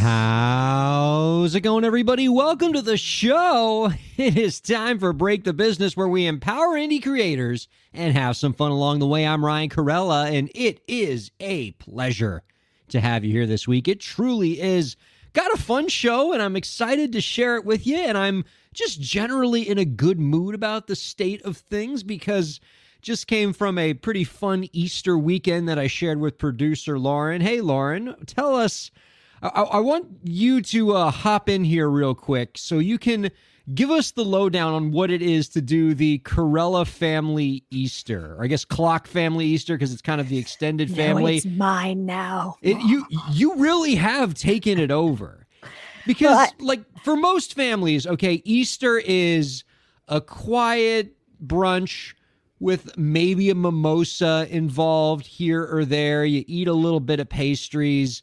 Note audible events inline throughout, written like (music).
How's it going, everybody? Welcome to the show. (laughs) It is time for Break the Business, where we empower indie creators and have some fun along the way. I'm Ryan Kairalla, and it is a pleasure to have you here this week. It truly is. Got a fun show, and I'm excited to share it with you. And I'm just generally in a good mood about the state of things because just came from a pretty fun Easter weekend that I shared with producer Lauren. Hey, Lauren, tell us. I, I want you to uh, hop in here real quick so you can give us the lowdown on what it is to do the Kairalla family Easter, or I guess Clock family Easter because it's kind of the extended No, family. it's mine now. It, you you really have taken it over because I- like for most families, okay, Easter is a quiet brunch with maybe a mimosa involved here or there. You eat a little bit of pastries.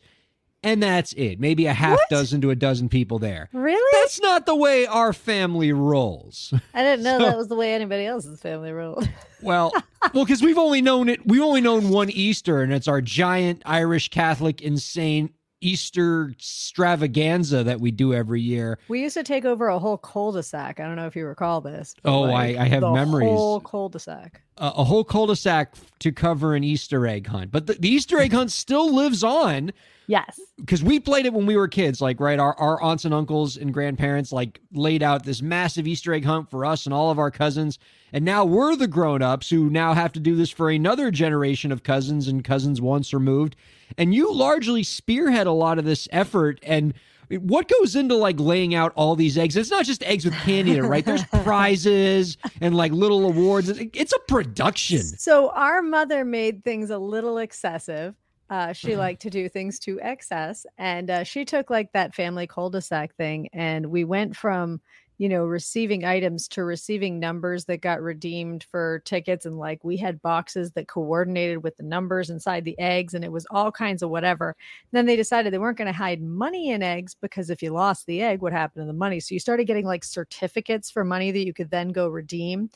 And that's it. Maybe a half What? dozen to a dozen people there. Really? That's not the way our family rolls. I didn't know (laughs) So- that was the way anybody else's family rolled. (laughs) Well, well, because we've only known it. We've only known one Easter, and it's our giant Irish Catholic insane Easter extravaganza that we do every year. We used to take over a whole cul-de-sac. I don't know if you recall this. Oh, like, I- I have the memories. Whole cul-de-sac. A, a whole cul-de-sac to cover an Easter egg hunt, but the, the Easter egg hunt still lives on Yes. because we played it when we were kids. Like, right, our our aunts and uncles and grandparents like laid out this massive Easter egg hunt for us and all of our cousins, and now we're the grown-ups who now have to do this for another generation of cousins and cousins once removed. And you largely spearhead a lot of this effort and. What goes into like laying out all these eggs? It's not just eggs with candy in it, right? There's (laughs) prizes and like little awards. It's a production. So our mother made things a little excessive. Uh, she liked to do things to excess, and uh, she took like that family cul-de-sac thing, and we went from you know receiving items to receiving numbers that got redeemed for tickets, and like we had boxes that coordinated with the numbers inside the eggs, and it was all kinds of whatever. then they decided they weren't going to hide money in eggs because if you lost the egg, what happened to the money? So you started getting like certificates for money that you could then go redeem,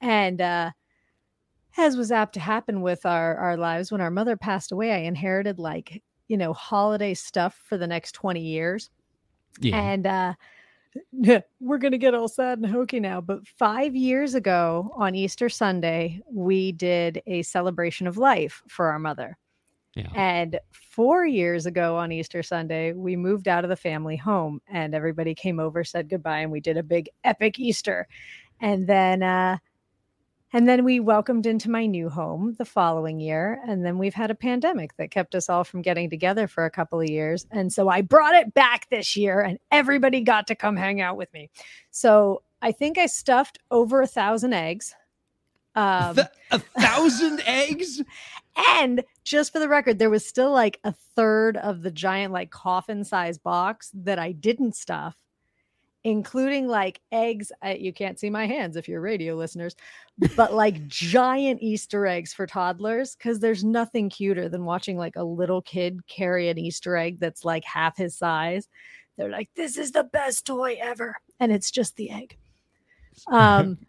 and uh, as was apt to happen with our our lives when our mother passed away i inherited like you know holiday stuff for the next 20 years Yeah. and uh (laughs) we're gonna get all sad and hokey now but five years ago on easter sunday we did a celebration of life for our mother yeah. and four years ago on Easter Sunday, we moved out of the family home and everybody came over, said goodbye, and we did a big epic Easter. And then uh and then we welcomed into my new home the following year. And then we've had a pandemic that kept us all from getting together for a couple of years. And so I brought it back this year and everybody got to come hang out with me. So I think I stuffed over a thousand eggs. Um, Th- a thousand eggs? and just for the record, there was still like a third of the giant, like coffin size box that I didn't stuff, including like eggs. I, you can't see my hands if you're radio listeners, but like giant Easter eggs for toddlers. Cause there's nothing cuter than watching like a little kid carry an Easter egg that's like half his size. They're like, this is the best toy ever. And it's just the egg. Um, (laughs)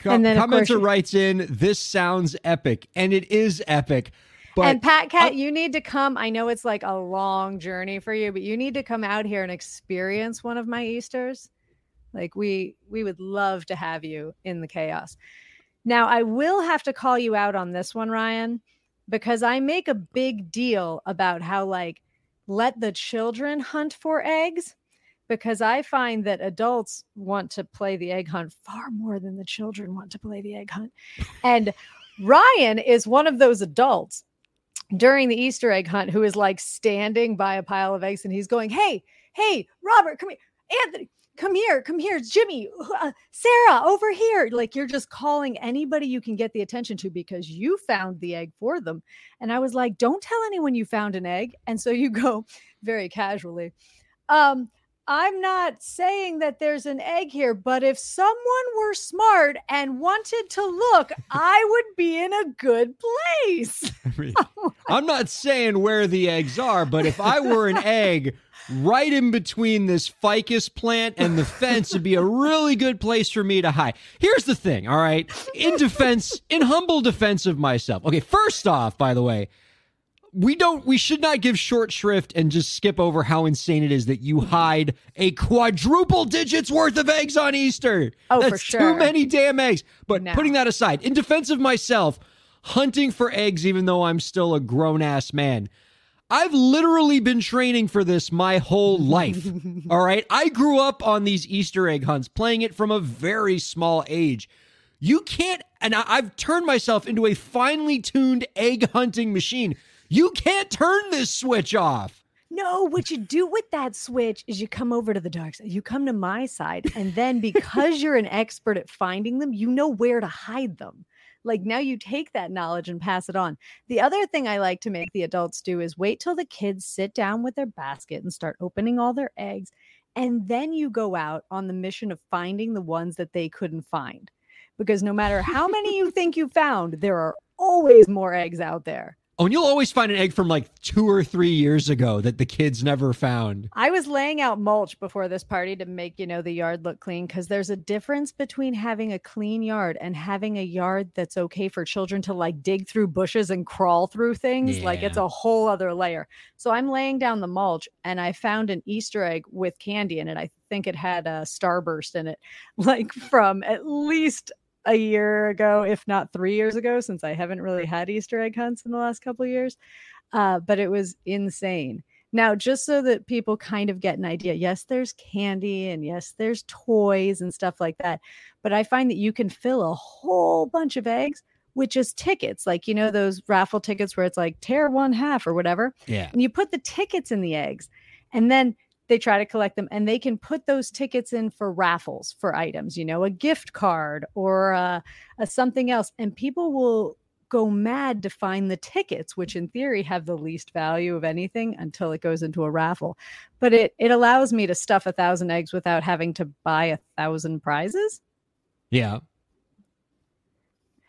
Co- And then, commenter you- writes in, "This sounds epic," and it is epic. But and Pat Cat, uh, you need to come. I know it's like a long journey for you, but you need to come out here and experience one of my Easters. Like we we would love to have you in the chaos. Now, I will have to call you out on this one, Ryan, because I make a big deal about how like let the children hunt for eggs because I find that adults want to play the egg hunt far more than the children want to play the egg hunt. And Ryan is one of those adults during the Easter egg hunt who is like standing by a pile of eggs and he's going, Hey, hey, Robert, come here. Anthony, come here, come here, Jimmy, uh, Sarah, over here. Like you're just calling anybody you can get the attention to because you found the egg for them. And I was like, don't tell anyone you found an egg. And so you go (laughs) very casually. Um, I'm not saying that there's an egg here, but if someone were smart and wanted to look, I would be in a good place. (laughs) (laughs) Oh I'm not saying where the eggs are, but if I were an egg right in between this ficus plant and the fence would be a really good place for me to hide. Here's the thing, all right? In defense, in humble defense of myself. Okay, first off, by the way, we don't we should not give short shrift and just skip over how insane it is that you hide a quadruple digits worth of eggs on Easter. Oh, for sure. too many damn eggs. But No. putting that aside, in defense of myself, hunting for eggs even though I'm still a grown ass man. I've literally been training for this my whole life. (laughs) all right. I grew up on these Easter egg hunts, playing it from a very small age. You can't, and I, I've turned myself into a finely tuned egg hunting machine. You can't turn this switch off. No, what you do with that switch is you come over to the dark side. You come to my side. And then because you're an expert at finding them, you know where to hide them. Like now you take that knowledge and pass it on. The other thing I like to make the adults do is wait till the kids sit down with their basket and start opening all their eggs. And then you go out on the mission of finding the ones that they couldn't find. Because no matter how many you think you found, there are always more eggs out there. Oh, and you'll always find an egg from like two or three years ago that the kids never found. I was laying out mulch before this party to make, you know, the yard look clean because there's a difference between having a clean yard and having a yard that's okay for children to like dig through bushes and crawl through things. Like it's a whole other layer. So I'm laying down the mulch and I found an Easter egg with candy in it. I think it had a starburst in it, (laughs) like from at least a year ago, if not three years ago, since I haven't really had Easter egg hunts in the last couple of years. Uh, but it was insane. Now, just so that people kind of get an idea, yes, there's candy and yes, there's toys and stuff like that. But I find that you can fill a whole bunch of eggs with just tickets, like, you know, those raffle tickets where it's like tear one half or whatever. Yeah. And you put the tickets in the eggs and then they try to collect them and they can put those tickets in for raffles for items, you know, a gift card or uh, a something else. And people will go mad to find the tickets, which in theory have the least value of anything until it goes into a raffle. But it it allows me to stuff a thousand eggs without having to buy a thousand prizes. Yeah.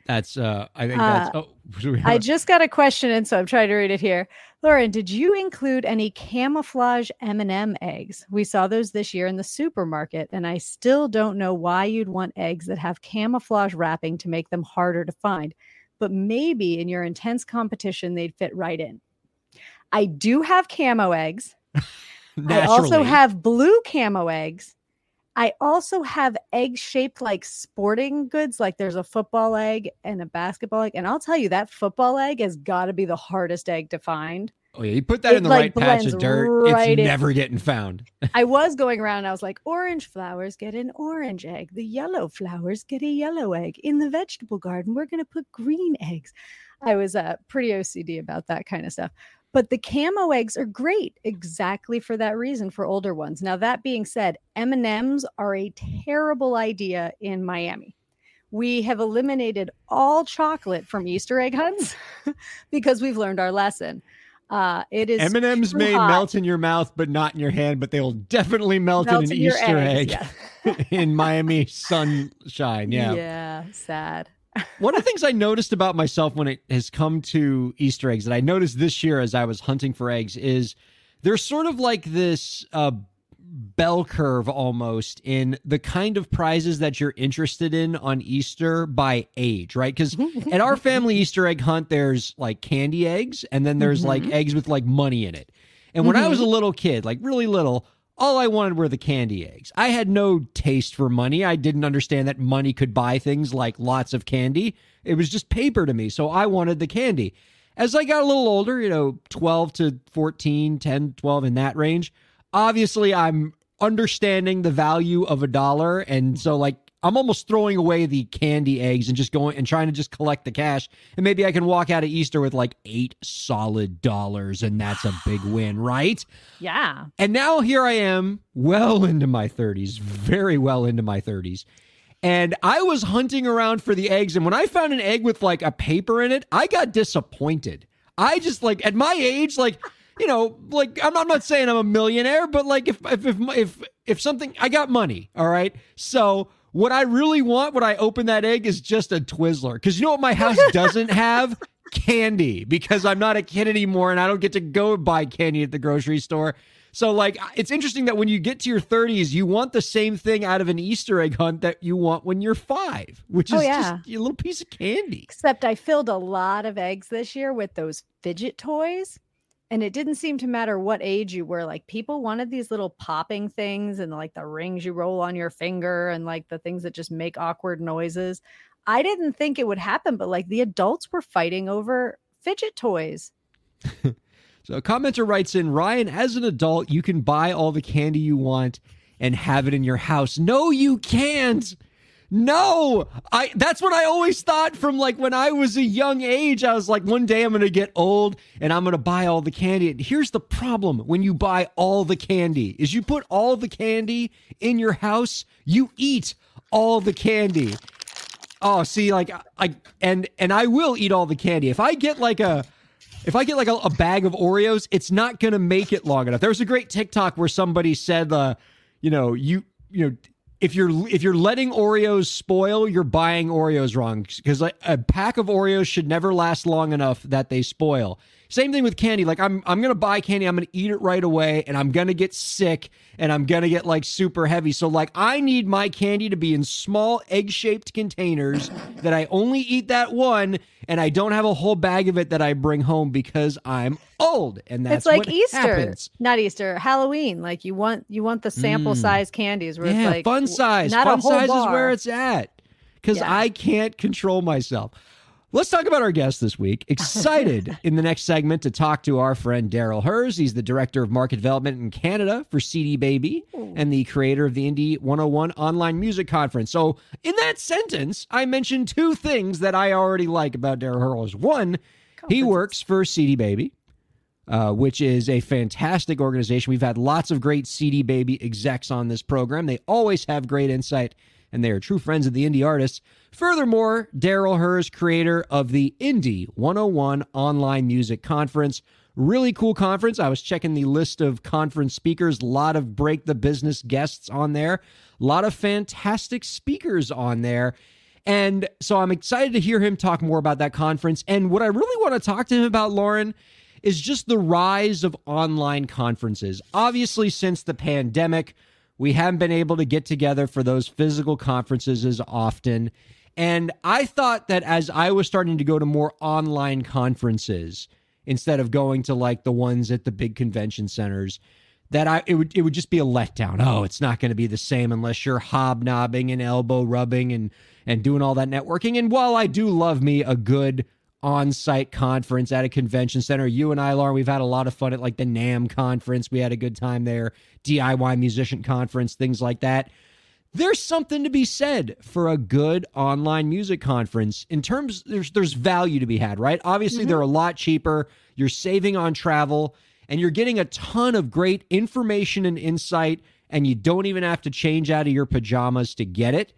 That's uh I think that's oh do (laughs) we have I just got a question and so I'm trying to read it here. Lauren, did you include any camouflage M&M eggs? We saw those this year in the supermarket, and I still don't know why you'd want eggs that have camouflage wrapping to make them harder to find. But maybe in your intense competition, they'd fit right in. I do have camo eggs. I also have blue camo eggs. I also have egg shaped like sporting goods, like there's a football egg and a basketball egg. And I'll tell you, that football egg has got to be the hardest egg to find. Oh yeah, you put that it, in the like, right patch of dirt, right it's in. never getting found. (laughs) I was going around I was like, orange flowers get an orange egg. The yellow flowers get a yellow egg. In the vegetable garden, we're going to put green eggs. I was uh, pretty OCD about that kind of stuff. But the camo eggs are great exactly for that reason for older ones. Now that being said, M&Ms are a terrible idea in Miami. We have eliminated all chocolate from Easter egg hunts (laughs) because we've learned our lesson. Uh, it is M&M's may hot. melt in your mouth but not in your hand, but they will definitely melt, Melt in an Easter eggs, egg (laughs) in Miami sunshine. Yeah. Yeah, sad. One of the things I noticed about myself when it has come to Easter eggs that I noticed this year as I was hunting for eggs is there's sort of like this uh, bell curve almost in the kind of prizes that you're interested in on Easter by age, right? Because at our family Easter egg hunt, there's like candy eggs and then there's like Mhm. eggs with like money in it. And when I was a little kid, like really little, all I wanted were the candy eggs. I had no taste for money. I didn't understand that money could buy things like lots of candy. It was just paper to me. So I wanted the candy. As I got a little older, you know, 12 to 14, 10, 12 in that range, obviously I'm understanding the value of a dollar. And so, like, I'm almost throwing away the candy eggs and just going and trying to just collect the cash. And maybe I can walk out of Easter with like eight solid dollars, and that's a big (sighs) win, right? Yeah. And now here I am, well into my 30s, very well into my 30s. And I was hunting around for the eggs. And when I found an egg with like a paper in it, I got disappointed. I just like, at my age, like, you know, like I'm, I'm not saying I'm a millionaire, but like if, if, if, if, if something, I got money. All right. So what I really want when I open that egg is just a Twizzler. Cause you know what my house doesn't (laughs) have? Candy because I'm not a kid anymore and I don't get to go buy candy at the grocery store. So like it's interesting that when you get to your 30s, you want the same thing out of an Easter egg hunt that you want when you're 5, which oh, is Oh, yeah. just a little piece of candy. Except I filled a lot of eggs this year with those fidget toys. And it didn't seem to matter what age you were. Like people wanted these little popping things and like the rings you roll on your finger and like the things that just make awkward noises. I didn't think it would happen, but like the adults were fighting over fidget toys. (laughs) So a commenter writes in, Ryan, as an adult, you can buy all the candy you want and have it in your house. No, you can't. No, I that's what I always thought from like when I was a young age. I was like, one day I'm gonna get old and I'm gonna buy all the candy. And here's the problem when you buy all the candy is you put all the candy in your house, you eat all the candy. Oh, see, like I and and I will eat all the candy. If I get like a if I get like a, a bag of Oreos, it's not gonna make it long enough. There was a great TikTok where somebody said, uh, you know, you you know, if you're if you're letting Oreos spoil, you're buying Oreos wrong because like a pack of Oreos should never last long enough that they spoil. Same thing with candy. Like I'm I'm gonna buy candy, I'm gonna eat it right away, and I'm gonna get sick and I'm gonna get like super heavy. So like I need my candy to be in small egg-shaped containers (laughs) that I only eat that one, and I don't have a whole bag of it that I bring home because I'm old. And that's it's like Easter, happens. not Easter, Halloween. Like you want you want the sample Mm. size candies where Yeah, it's like fun size. not a Fun whole size is bar. where it's at because Yeah. I can't control myself. Let's talk about our guest this week. (laughs) Excited in the next segment to talk to our friend Darryl Hurs. He's the director of market development in Canada for CD Baby and the creator of the Indie 101 online music conference. So, in that sentence, I mentioned two things that I already like about Darryl Hurs. One, he works for CD Baby uh, which is a fantastic organization. We've had lots of great CD Baby execs on this program. They always have great insight, and they are true friends of the indie artists. Furthermore, Darryl Hurs, creator of the Indie 101 online music conference. Really cool conference. I was checking the list of conference speakers. A lot of break the business guests on there. A lot of fantastic speakers on there. And so I'm excited to hear him talk more about that conference. And what I really want to talk to him about, Lauren, is just the rise of online conferences. Obviously, since the pandemic, we haven't been able to get together for those physical conferences as often. And I thought that as I was starting to go to more online conferences instead of going to like the ones at the big convention centers, that I it would it would just be a letdown. Oh, it's not going to be the same unless you're hobnobbing and elbow rubbing and and doing all that networking. And while I do love me a good on-site conference at a convention center, you and I, Lauren, we've had a lot of fun at like the NAMM conference. We had a good time there, DIY musician conference, things like that. There's something to be said for a good online music conference in terms there's there's value to be had, right? Obviously mm-hmm. they're a lot cheaper, you're saving on travel, and you're getting a ton of great information and insight and you don't even have to change out of your pajamas to get it.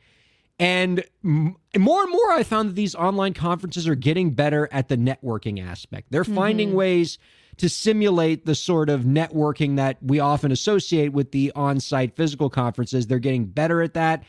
And more and more, I found that these online conferences are getting better at the networking aspect. They're finding mm-hmm. ways to simulate the sort of networking that we often associate with the on site physical conferences. They're getting better at that.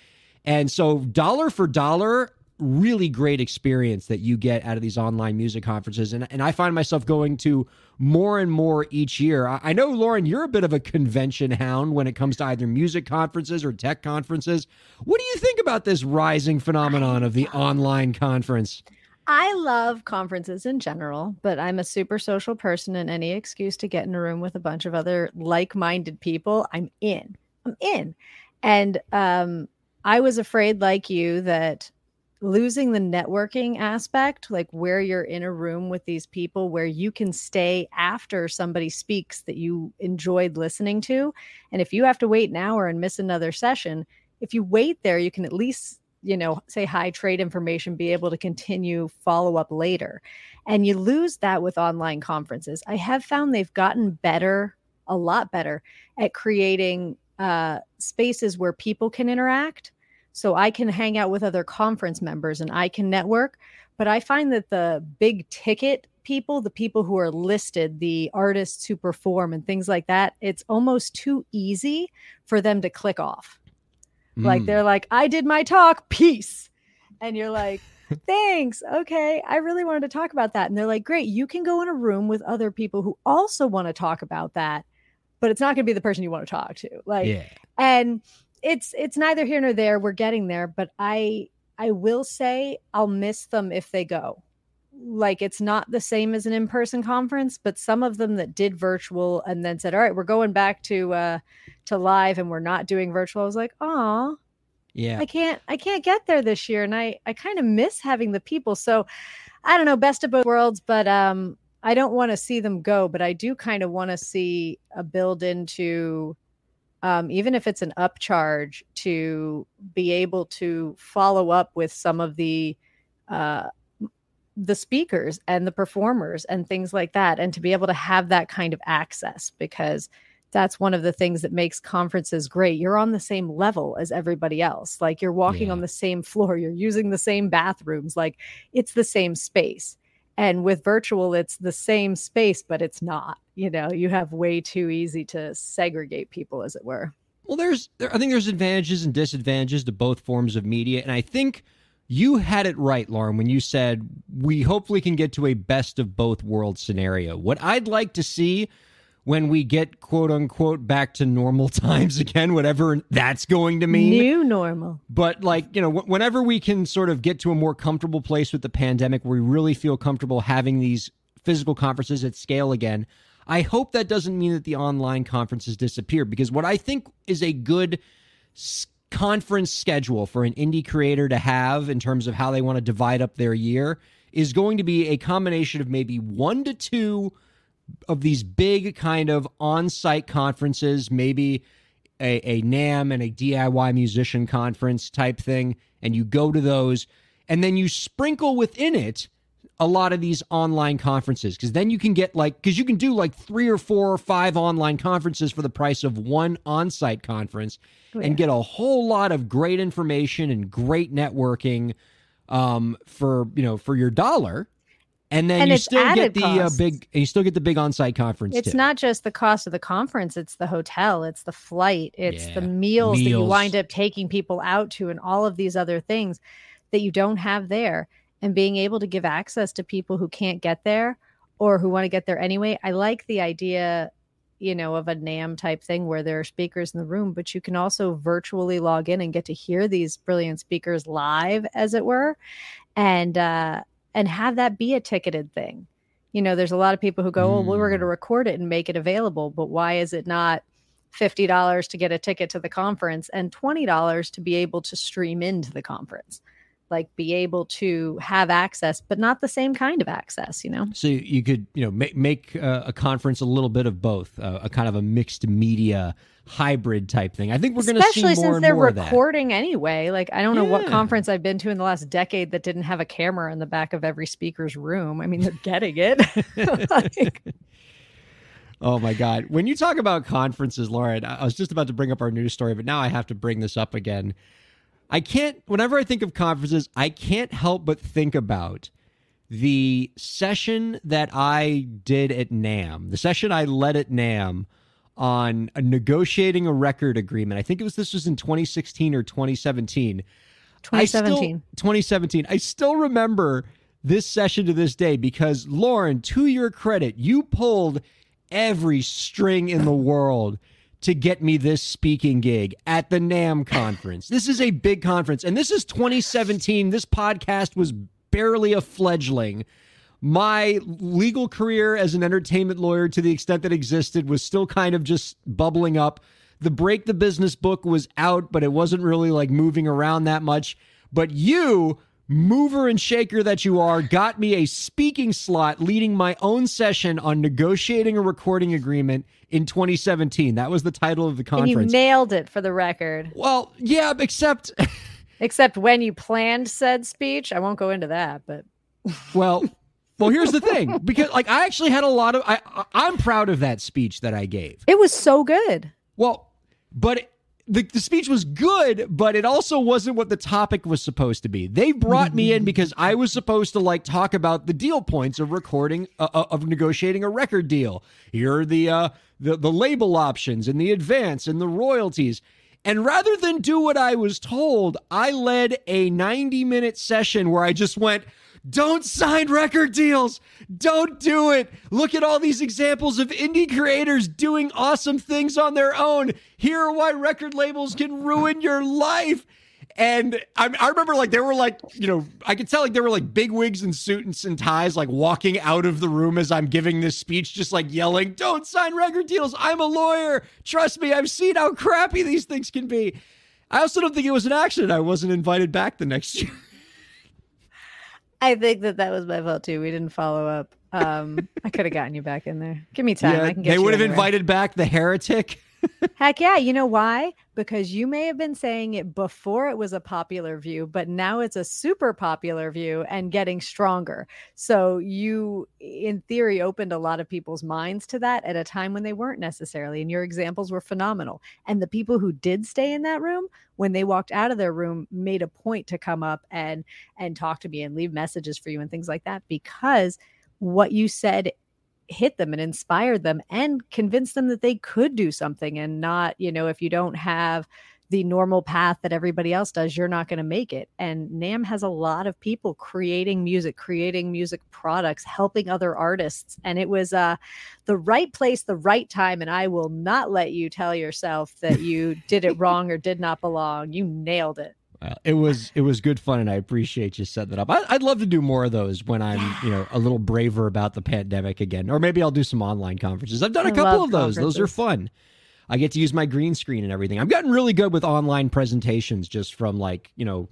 And so, dollar for dollar, really great experience that you get out of these online music conferences. And, and I find myself going to more and more each year. I, I know, Lauren, you're a bit of a convention hound when it comes to either music conferences or tech conferences. What do you think about this rising phenomenon of the online conference? I love conferences in general, but I'm a super social person, and any excuse to get in a room with a bunch of other like minded people, I'm in. I'm in. And um, I was afraid, like you, that losing the networking aspect, like where you're in a room with these people where you can stay after somebody speaks that you enjoyed listening to. And if you have to wait an hour and miss another session, if you wait there, you can at least you know, say hi, trade information, be able to continue follow up later. And you lose that with online conferences. I have found they've gotten better, a lot better at creating uh, spaces where people can interact. So I can hang out with other conference members and I can network. But I find that the big ticket people, the people who are listed, the artists who perform and things like that, it's almost too easy for them to click off. Like Mm. they're like, I did my talk, peace. And you're like, thanks. Okay. I really wanted to talk about that. And they're like, great. You can go in a room with other people who also want to talk about that, but it's not going to be the person you want to talk to. Like, yeah. and it's it's neither here nor there. We're getting there, but I I will say I'll miss them if they go. Like it's not the same as an in-person conference, but some of them that did virtual and then said, "All right, we're going back to uh to live and we're not doing virtual." I was like, "Oh, Yeah. I can't I can't get there this year and I I kind of miss having the people. So I don't know, best of both worlds, but um I don't want to see them go, but I do kind of want to see a build into um even if it's an upcharge to be able to follow up with some of the uh the speakers and the performers and things like that and to be able to have that kind of access because that's one of the things that makes conferences great. You're on the same level as everybody else. Like you're walking Yeah. on the same (laughs) floor, you're using the same bathrooms, like it's the same space. And with virtual, it's the same space, but it's not. You know, you have way too easy to segregate people, as it were. Well, there's there, I think there's advantages and disadvantages to both forms of media, and I think you had it right, Lauren, when you said we hopefully can get to a best of both worlds scenario. What I'd like to see when we get quote unquote back to normal (laughs) times again, whatever that's going to mean. New normal. but like you know wh- whenever we can sort of get to a more comfortable place with the pandemic where we really feel comfortable having these physical conferences at scale again i hope that doesn't mean that the online conferences disappear because what i think is a good s- conference schedule for an indie creator to have in terms of how they want to divide up their year is going to be a combination of maybe one to two of these big kind of on-site conferences, maybe a, a NAMM and a DIY musician conference type thing, and you go to those, and then you sprinkle within it a lot of these online conferences because then you can get like because you can do like three or four or five online conferences for the price of one on-site conference Oh, yeah. and get a whole lot of great information and great networking um for you know for your dollar and then And you still get the uh, big you still get the big on-site conference It's too. not just the cost of the conference, it's the hotel, it's the flight, it's the Yeah, meals, that you wind up taking people out to, and all of these other things that you don't have there. And being able to give access to people who can't get there or who want to get there anyway. I like the idea, you know, of a NAMM type thing where there are speakers in the room, but you can also virtually log in and get to hear these brilliant speakers live, as it were, and uh, and have that be a ticketed thing you know, there's a lot of people who go, "Oh, well, we're going to Mm. record it and make it available," but why is it not fifty dollars to get a ticket to the conference and twenty dollars to be able to stream into the conference? Like, be able to have access, but not the same kind of access. You know, so you could you know make make uh, a conference a little bit of both uh, a kind of a mixed media hybrid type thing i think we're going to see especially since they're recording anyway. Like, I don't know what conference I've been to in the last decade that didn't have a camera in the back of every speaker's room. I mean, they're getting it. (laughs) Like, Oh my God. When you talk about conferences, Lauren, I I was just about to bring up our news story, but now I have to bring this up again. I can't, whenever I think of conferences, I can't help but think about the session that I did at NAMM, the session I led at NAMM on uh, negotiating a record agreement. I think it was this was in 2016 or 2017. I still- 2017. 2017. I still remember this session to this day because Lauren, to your credit, you pulled every string in the world to get me this speaking gig at the NAMM conference. This is a big conference, and this is 2017. This podcast was barely a fledgling. My legal career as an entertainment lawyer, to the extent that existed, was still kind of just bubbling up. The Break the Business book was out, but it wasn't really like moving around that much. But you, mover and shaker that you are, got me a speaking slot leading my own session on negotiating a recording agreement in 2017. That was the title of the And you conference. nailed it for the record. Well, yeah, except Except when you planned said speech, I won't go into that, but Well, well, here's the thing, because like I actually had a lot of I I'm proud of that speech that I gave. it was so good. Well, but it, the, the speech was good, but it also wasn't what the topic was supposed to be. They brought me in because I was supposed to like talk about the deal points of recording uh, uh, of negotiating a record deal. Here are the uh the the label options and the advance and the royalties. And rather than do what I was told, I led a 90 minute session where I just went, don't sign record deals. Don't do it. Look at all these examples of indie creators doing awesome things on their own. Here are why record labels can ruin your life. And I, I remember like there were like, you know, I could tell like there were like big wigs and suits and ties like walking out of the room as I'm giving this speech, just like yelling, don't sign record deals. I'm a lawyer. Trust me, I've seen how crappy these things can be. I also don't think it was an accident. I wasn't invited back the next year. (laughs) I think that that was my fault too. We didn't follow up. Um, I could have gotten you back in there. Give me time. I can get they would have anywhere. invited back the heretic. Heck yeah. You know why? Because you may have been saying it before it was a popular view, but now it's a super popular view and getting stronger. So you, in theory, opened a lot of people's minds to that at a time when they weren't necessarily. And your examples were phenomenal. And the people who did stay in that room, when they walked out of their room, made a point to come up and and talk to me and leave messages for you and things like that because what you said hit them and inspired them and convinced them that they could do something and not, you know, if you don't have the normal path that everybody else does, you're not going to make it. And NAMM has a lot of people creating music, creating music products, helping other artists. And it was uh, the right place, the right time. And I will not let you tell yourself that you did it (laughs) wrong or did not belong. You nailed it. Well, it was it was good fun, and I appreciate you setting that up. I, I'd love to do more of those when I'm you know a little braver about the pandemic again, or maybe I'll do some online conferences. I've done a I couple of those; those are fun. I get to use my green screen and everything. I've gotten really good with online presentations just from like you know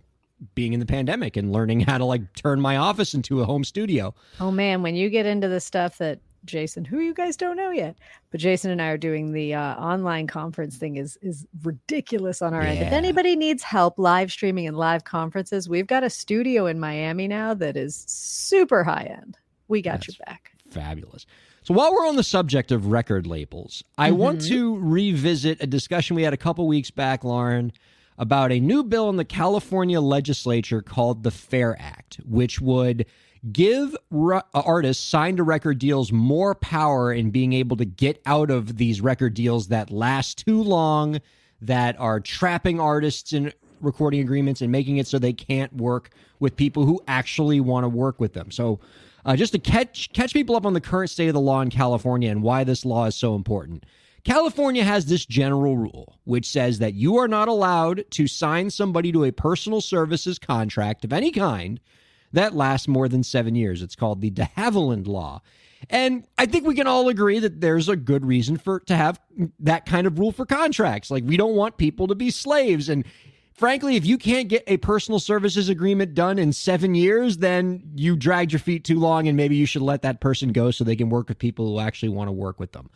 being in the pandemic and learning how to like turn my office into a home studio. Oh man, when you get into the stuff that Jason, who you guys don't know yet, but Jason and I are doing the uh, online conference thing is is ridiculous on our end. If anybody needs help live streaming and live conferences, we've got a studio in Miami now that is super high end. We got That's your back. Fabulous. So while we're on the subject of record labels, I want Mhm. to revisit a discussion we had a couple weeks back, Lauren, about a new bill in the California legislature called the Fair Act, which would give ru- artists signed to record deals more power in being able to get out of these record deals that last too long, that are trapping artists in recording agreements and making it so they can't work with people who actually want to work with them. So, uh, just to catch catch people up on the current state of the law in California and why this law is so important. California has this general rule which says that you are not allowed to sign somebody to a personal services contract of any kind that lasts more than seven years. It's called the de Havilland Law. And I think we can all agree that there's a good reason for to have that kind of rule for contracts. Like we don't want people to be slaves. And frankly, if you can't get a personal services agreement done in seven years, then you dragged your feet too long and maybe you should let that person go so they can work with people who actually want to work with them.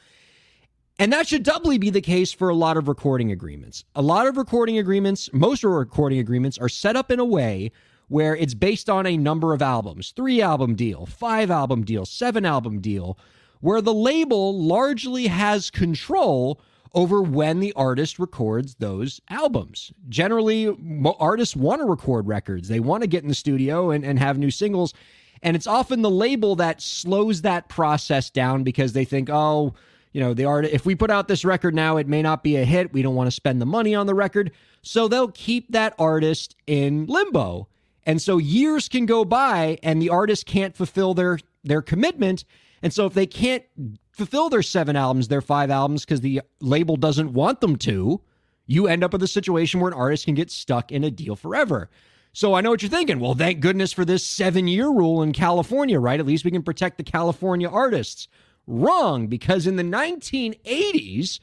And that should doubly be the case for a lot of recording agreements. A lot of recording agreements, most recording agreements, are set up in a way where it's based on a number of albums three album deal, five album deal, seven album deal, where the label largely has control over when the artist records those albums. Generally, artists want to record records, they want to get in the studio and, and have new singles. And it's often the label that slows that process down because they think, oh, you know, the art if we put out this record now, it may not be a hit. We don't want to spend the money on the record. So they'll keep that artist in limbo. And so years can go by and the artist can't fulfill their their commitment. And so if they can't fulfill their seven albums, their five albums because the label doesn't want them to, you end up with a situation where an artist can get stuck in a deal forever. So I know what you're thinking. Well, thank goodness for this seven year rule in California, right? At least we can protect the California artists. Wrong, because in the 1980s,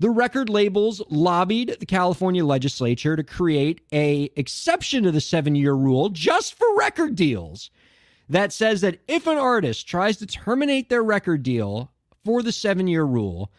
the record labels lobbied the California legislature to create a exception to the seven year rule just for record deals that says that if an artist tries to terminate their record deal for the seven year rule,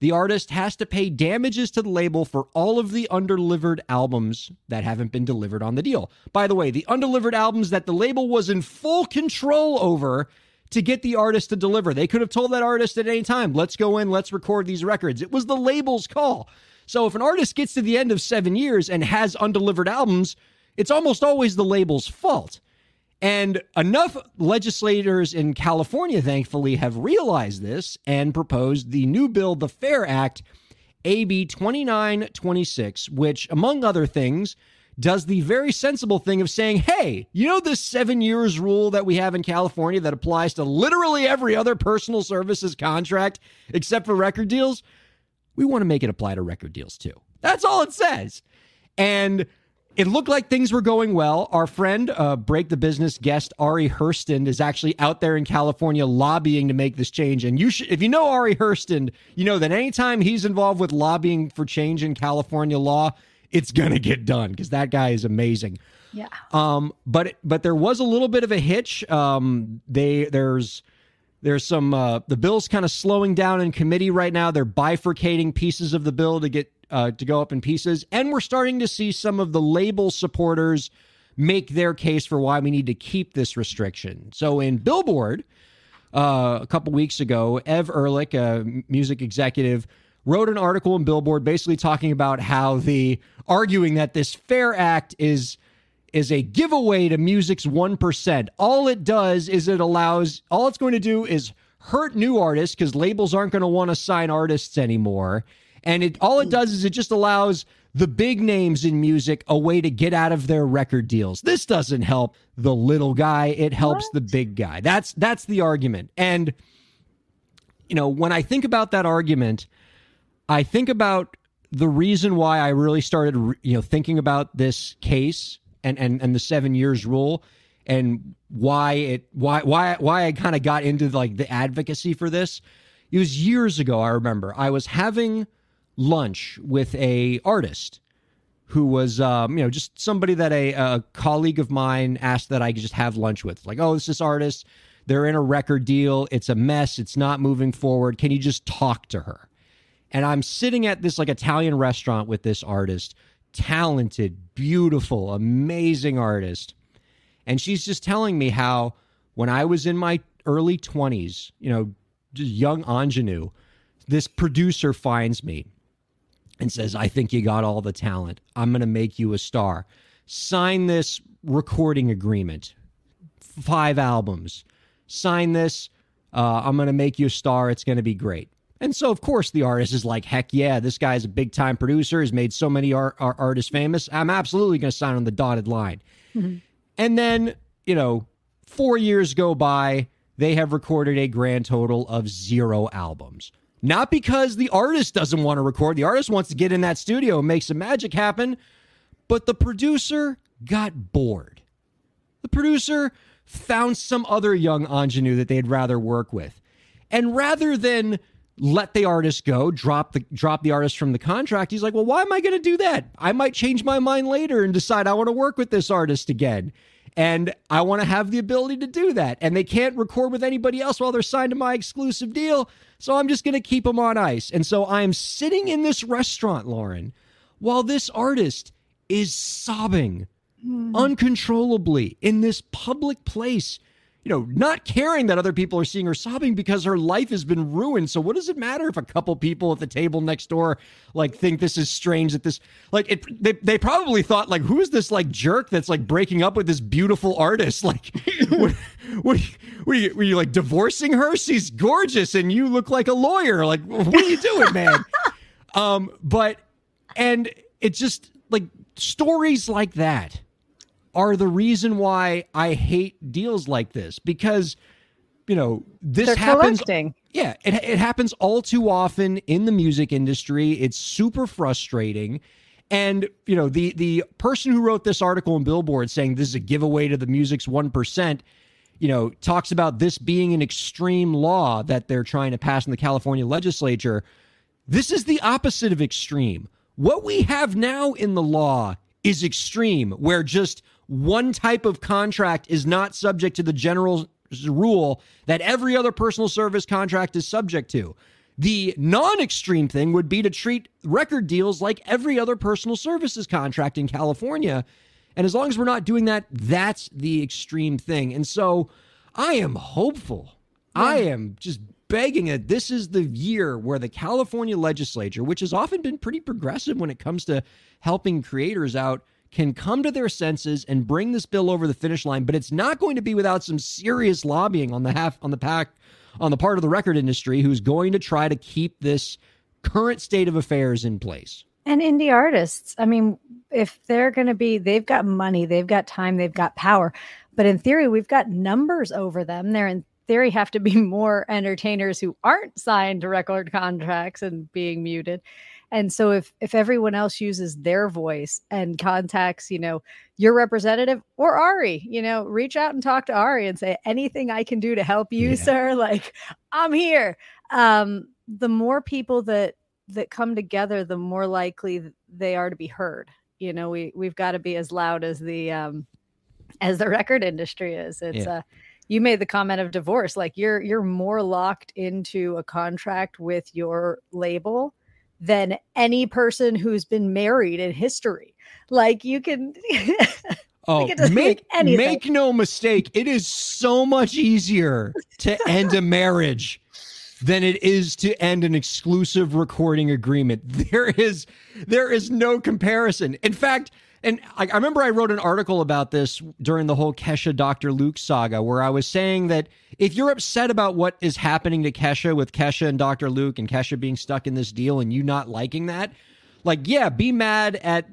the artist has to pay damages to the label for all of the undelivered albums that haven't been delivered on the deal. By the way, the undelivered albums that the label was in full control over to get the artist to deliver. They could have told that artist at any time, let's go in, let's record these records. It was the label's call. So if an artist gets to the end of seven years and has undelivered albums, it's almost always the label's fault. And enough legislators in California, thankfully, have realized this and proposed the new bill, the FAIR Act, AB 2926, which, among other things, does the very sensible thing of saying, hey, you know this seven years rule that we have in California that applies to literally every other personal services contract except for record deals? We want to make it apply to record deals too. That's all it says. And it looked like things were going well. Our friend, uh, Break the Business guest Ari Herstand, is actually out there in California lobbying to make this change. And you should, if you know Ari Herstand, you know that anytime he's involved with lobbying for change in California law, it's gonna get done because that guy is amazing. Yeah. Um, but but there was a little bit of a hitch. Um, they there's there's some uh, the bill's kind of slowing down in committee right now. They're bifurcating pieces of the bill to get uh, to go up in pieces, and we're starting to see some of the label supporters make their case for why we need to keep this restriction. So in Billboard, uh, a couple weeks ago, Ev Ehrlich, a music executive, wrote an article in Billboard basically talking about how the arguing that this Fair Act is is a giveaway to music's 1%. All it does is it allows all it's going to do is hurt new artists cuz labels aren't going to want to sign artists anymore. And it all it does is it just allows the big names in music a way to get out of their record deals. This doesn't help the little guy, it helps What? the big guy. That's that's the argument. And you know, when I think about that argument, I think about the reason why I really started, you know, thinking about this case and and and the seven years rule, and why it why why why I kind of got into like the advocacy for this. It was years ago. I remember I was having lunch with a artist who was um, you know just somebody that a, a colleague of mine asked that I could just have lunch with. Like, oh, this is artist. They're in a record deal. It's a mess. It's not moving forward. Can you just talk to her? And I'm sitting at this like Italian restaurant with this artist, talented, beautiful, amazing artist. And she's just telling me how when I was in my early 20s, you know, young ingenue, this producer finds me and says, I think you got all the talent. I'm going to make you a star. Sign this recording agreement, five albums. Sign this. Uh, I'm going to make you a star. It's going to be great. And so, of course, the artist is like, heck yeah, this guy's a big time producer. He's made so many art, art, artists famous. I'm absolutely going to sign on the dotted line. Mm-hmm. And then, you know, four years go by. They have recorded a grand total of zero albums. Not because the artist doesn't want to record, the artist wants to get in that studio and make some magic happen, but the producer got bored. The producer found some other young ingenue that they'd rather work with. And rather than let the artist go, drop the drop the artist from the contract, he's like, "Well, why am I going to do that? I might change my mind later and decide I want to work with this artist again." And I want to have the ability to do that. And they can't record with anybody else while they're signed to my exclusive deal. So I'm just going to keep them on ice. And so I'm sitting in this restaurant, Lauren, while this artist is sobbing hmm. uncontrollably in this public place. You know, not caring that other people are seeing her sobbing because her life has been ruined. So what does it matter if a couple people at the table next door like think this is strange that this like it they, they probably thought like who is this like jerk that's like breaking up with this beautiful artist? (laughs) Like what, what, were, you, were you like divorcing her? She's gorgeous and you look like a lawyer. Like what are you doing, man? (laughs) um but and it's just like stories like that are the reason why I hate deals like this because you know this They're happens collecting. yeah it, it happens all too often in the music industry it's super frustrating and you know the the person who wrote this article in billboard saying this is a giveaway to the music's 1% you know talks about this being an extreme law that they're trying to pass in the california legislature this is the opposite of extreme. What we have now in the law is extreme, where just one type of contract is not subject to the general rule that every other personal service contract is subject to. The non extreme thing would be to treat record deals like every other personal services contract in California. And as long as we're not doing that, that's the extreme thing. And so I am hopeful. I am just begging that this is the year where the California legislature, which has often been pretty progressive when it comes to helping creators out, can come to their senses and bring this bill over the finish line. But it's not going to be without some serious lobbying on the half on the pack on the part of the record industry who's going to try to keep this current state of affairs in place. And indie artists, I mean, if they're going to be, they've got money, they've got time, they've got power. But in theory, we've got numbers over them. They're in theory have to be (laughs) more entertainers who aren't signed to record contracts and being muted. And so if if everyone else uses their voice and contacts, you know, your representative or Ari, you know, reach out and talk to Ari and say anything I can do to help you, Yeah. sir. Like I'm here. Um, the more people that that come together, the more likely they are to be heard. You know, we we've got to be as loud as the um as the record industry is. It's Yeah. uh you made the comment of divorce like you're you're more locked into a contract with your label than any person who's been married in history. Like you can (laughs) Oh, make make no mistake, it is so much easier to (laughs) end a marriage than it is to end an exclusive recording agreement. (laughs) There is there is no comparison. In fact, and I, I remember I wrote an article about this during the whole Kesha Dr. Luke saga, where I was saying that if you're upset about what is happening to Kesha with Kesha and Dr. Luke and Kesha being stuck in this deal and you not liking that, like, yeah, be mad at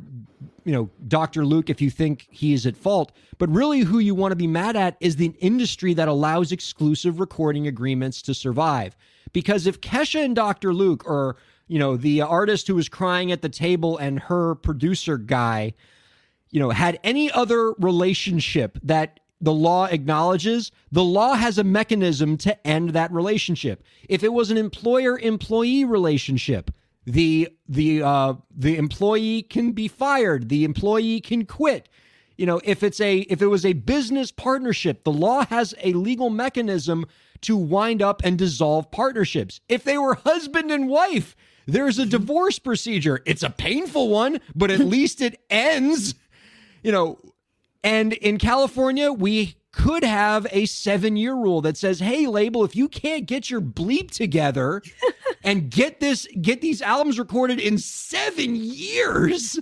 you know Dr. Luke if you think he is at fault, but really who you want to be mad at is the industry that allows exclusive recording agreements to survive. Because if Kesha and Dr. Luke or you know the artist who was crying at the table and her producer guy, you know, had any other relationship that the law acknowledges, the law has a mechanism to end that relationship. If it was an employer employee relationship, the the uh the employee can be fired, the employee can quit. You know, if it's a if it was a business partnership, the law has a legal mechanism to wind up and dissolve partnerships. If they were husband and wife, there's a divorce procedure. It's a painful one, but at (laughs) least it ends you know, and in California, we could have a seven year rule that says, hey, label, if you can't get your bleep together (laughs) and get this, get these albums recorded in seven years,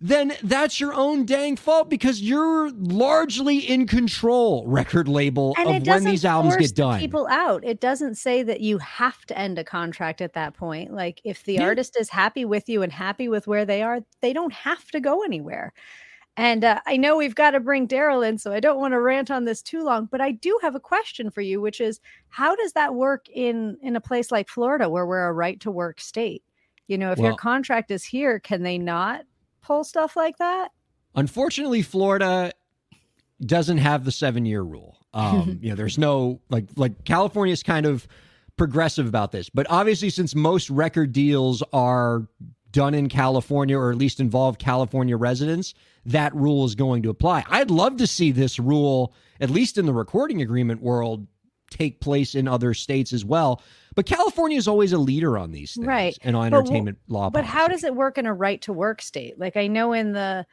then that's your own dang fault because you're largely in control, record label, and of when these albums get done. people out. It doesn't say that you have to end a contract at that point. Like if the Yeah. artist is happy with you and happy with where they are, they don't have to go anywhere. And uh, I know we've got to bring Darryl in, so I don't want to rant on this too long. But I do have a question for you, which is, how does that work in in a place like Florida, where we're a right to work state? You know, if Well- your contract is here, can they not pull stuff like that? Unfortunately, Florida doesn't have the seven year rule. (laughs) Um, you know, there's no like like California's kind of progressive about this, but obviously, since most record deals are done in California or at least involve California residents, that rule is going to apply. I'd love to see this rule, at least in the recording agreement world, take place in other states as well. But California is always a leader on these things Right. and on But entertainment law. but how does it work in a right to work state like i know in the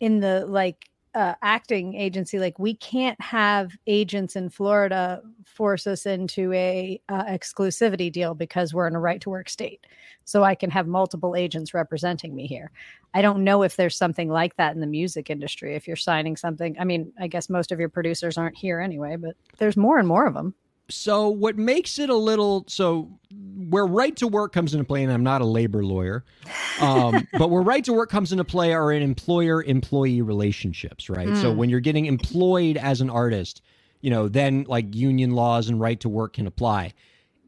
in the like uh, acting agency like we can't have agents in florida force us into a uh, exclusivity deal because we're in a right to work state. So i can have multiple agents representing me here. I don't know if there's something like that in the music industry if you're signing something. I mean i guess most of your producers aren't here anyway but there's more and more of them So what makes it a little so where right to work comes into play, and I'm not a labor lawyer, um, (laughs) but where right to work comes into play are in employer employee relationships, right? So Mm. when you're getting employed as an artist, you know, then like union laws and right to work can apply.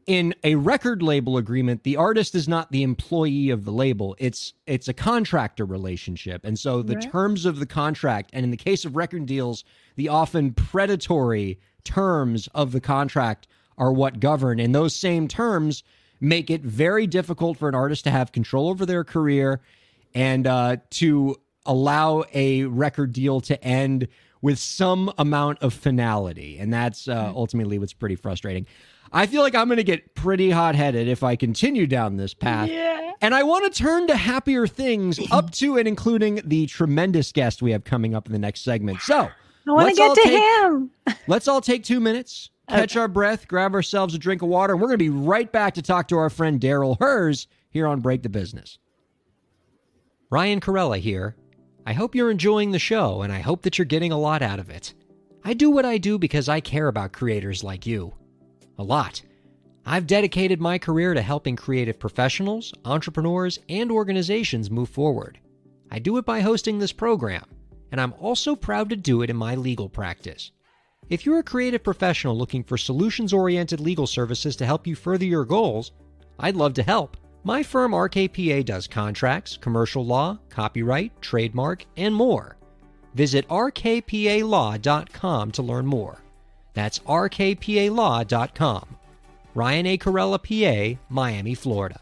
In a record label agreement, the artist is not the employee of the label. It's it's a contractor relationship. And so the Right. terms of the contract, and in the case of record deals, the often predatory terms of the contract are what govern. And those same terms make it very difficult for an artist to have control over their career and uh, to allow a record deal to end with some amount of finality. And that's uh, ultimately what's pretty frustrating. I feel like I'm going to get pretty hot headed if I continue down this path. Yeah. And I want to turn to happier things up to and including the tremendous guest we have coming up in the next segment. So I want Let's to get to take- him. let's all take two minutes, catch our breath, grab ourselves a drink of water, and we're going to be right back to talk to our friend Darryl Hurs here on Break the Business. Ryan Kairalla here. I hope you're enjoying the show, and I hope that you're getting a lot out of it. I do what I do because I care about creators like you. A lot. I've dedicated my career to helping creative professionals, entrepreneurs, and organizations move forward. I do it by hosting this program, and I'm also proud to do it in my legal practice. If you're a creative professional looking for solutions oriented legal services to help you further your goals, I'd love to help. My firm RKPA does contracts, commercial law, copyright, trademark, and more. Visit rkpalaw.com to learn more. That's rkpalaw.com. Ryan A. Kairalla, PA, Miami, Florida.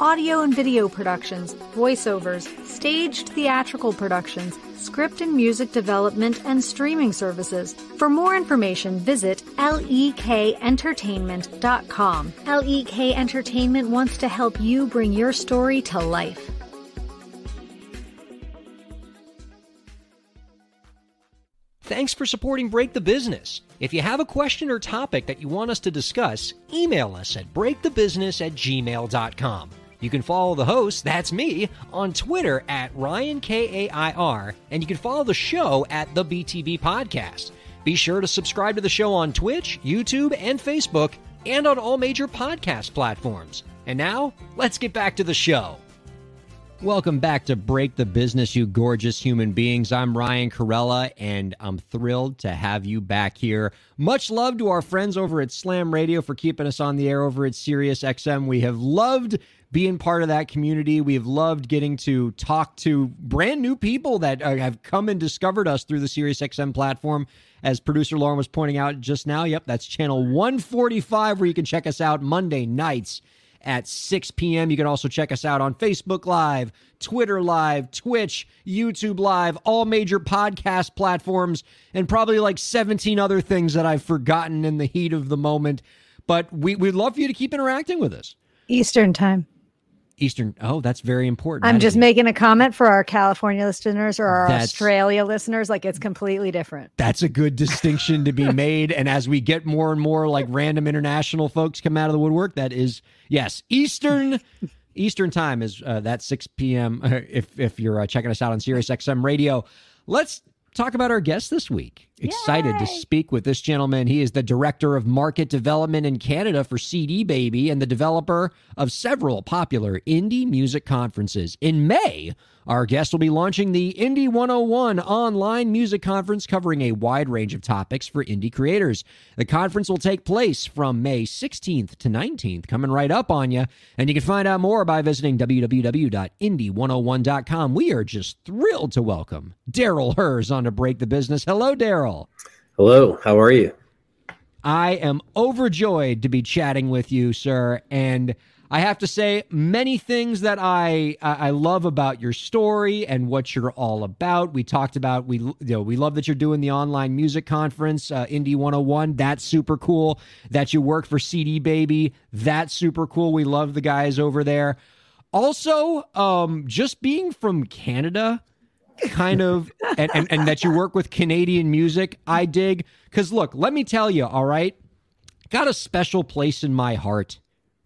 audio and video productions, voiceovers, staged theatrical productions, script and music development, and streaming services. For more information, visit lekentertainment.com. LEK Entertainment wants to help you bring your story to life. Thanks for supporting Break the Business. If you have a question or topic that you want us to discuss, email us at breakthebusiness at gmail.com. You can follow the host, that's me, on Twitter at Ryan K A I R, and you can follow the show at the BTB Podcast. Be sure to subscribe to the show on Twitch, YouTube, and Facebook, and on all major podcast platforms. And now, let's get back to the show. Welcome back to Break the Business, you gorgeous human beings. I'm Ryan Kairalla, and I'm thrilled to have you back here. Much love to our friends over at Slam Radio for keeping us on the air over at Sirius XM. We have loved being part of that community. We have loved getting to talk to brand new people that uh, have come and discovered us through the Sirius XM platform. As producer Lauren was pointing out just now, yep, that's channel 145 where you can check us out Monday nights at 6 p.m. You can also check us out on Facebook Live, Twitter Live, Twitch, YouTube Live, all major podcast platforms, and probably like 17 other things that I've forgotten in the heat of the moment. But we, we'd love for you to keep interacting with us. Eastern time. Eastern, oh, that's very important. I'm just making a comment for our California listeners or our That's- Australia listeners. Like it's completely different. That's a good distinction to be (laughs) made. And as we get more and more like random international folks come out of the woodwork, that is yes, Eastern Eastern time is uh, that 6 p.m. (laughs) If if you're uh, checking us out on Sirius XM Radio, let's talk about our guest this week. Excited to speak with this gentleman. He is the director of market development in Canada for CD Baby and the developer of several popular indie music conferences. In May, our guest will be launching the Indie 101 online music conference covering a wide range of topics for indie creators. The conference will take place from May 16th to 19th, coming right up on you. And you can find out more by visiting www.indie101.com. We are just thrilled to welcome Darryl Hurs on to Break the Business. Hello, Darryl. Hello, how are you? I am overjoyed to be chatting with you, sir. And I have to say many things that I I love about your story and what you're all about. We talked about we you know we love that you're doing the online music conference, uh, Indie 101. That's super cool. That you work for CD Baby. That's super cool. We love the guys over there. Also, um, just being from Canada, kind of (laughs) and, and, and that you work with Canadian music, I dig. Cause look, let me tell you, all right, got a special place in my heart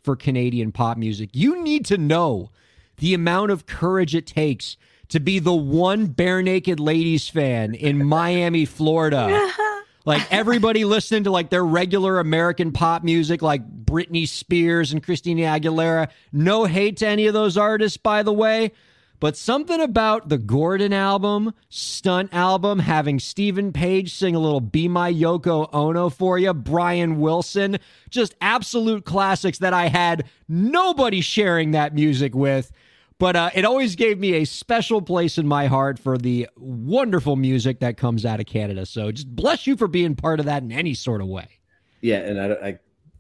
for Canadian pop music. You need to know the amount of courage it takes to be the one Barenaked Ladies fan in (laughs) Miami, Florida. (laughs) Like everybody listening to like their regular American pop music, like Britney Spears and Christina Aguilera. No hate to any of those artists, by the way. But something about the Gordon album, Stunt album, having Steven Page sing a little Be My Yoko Ono for you, Brian Wilson, just absolute classics that I had nobody sharing that music with. but uh, it always gave me a special place in my heart for the wonderful music that comes out of Canada. So just bless you for being part of that in any sort of way. Yeah, and I, I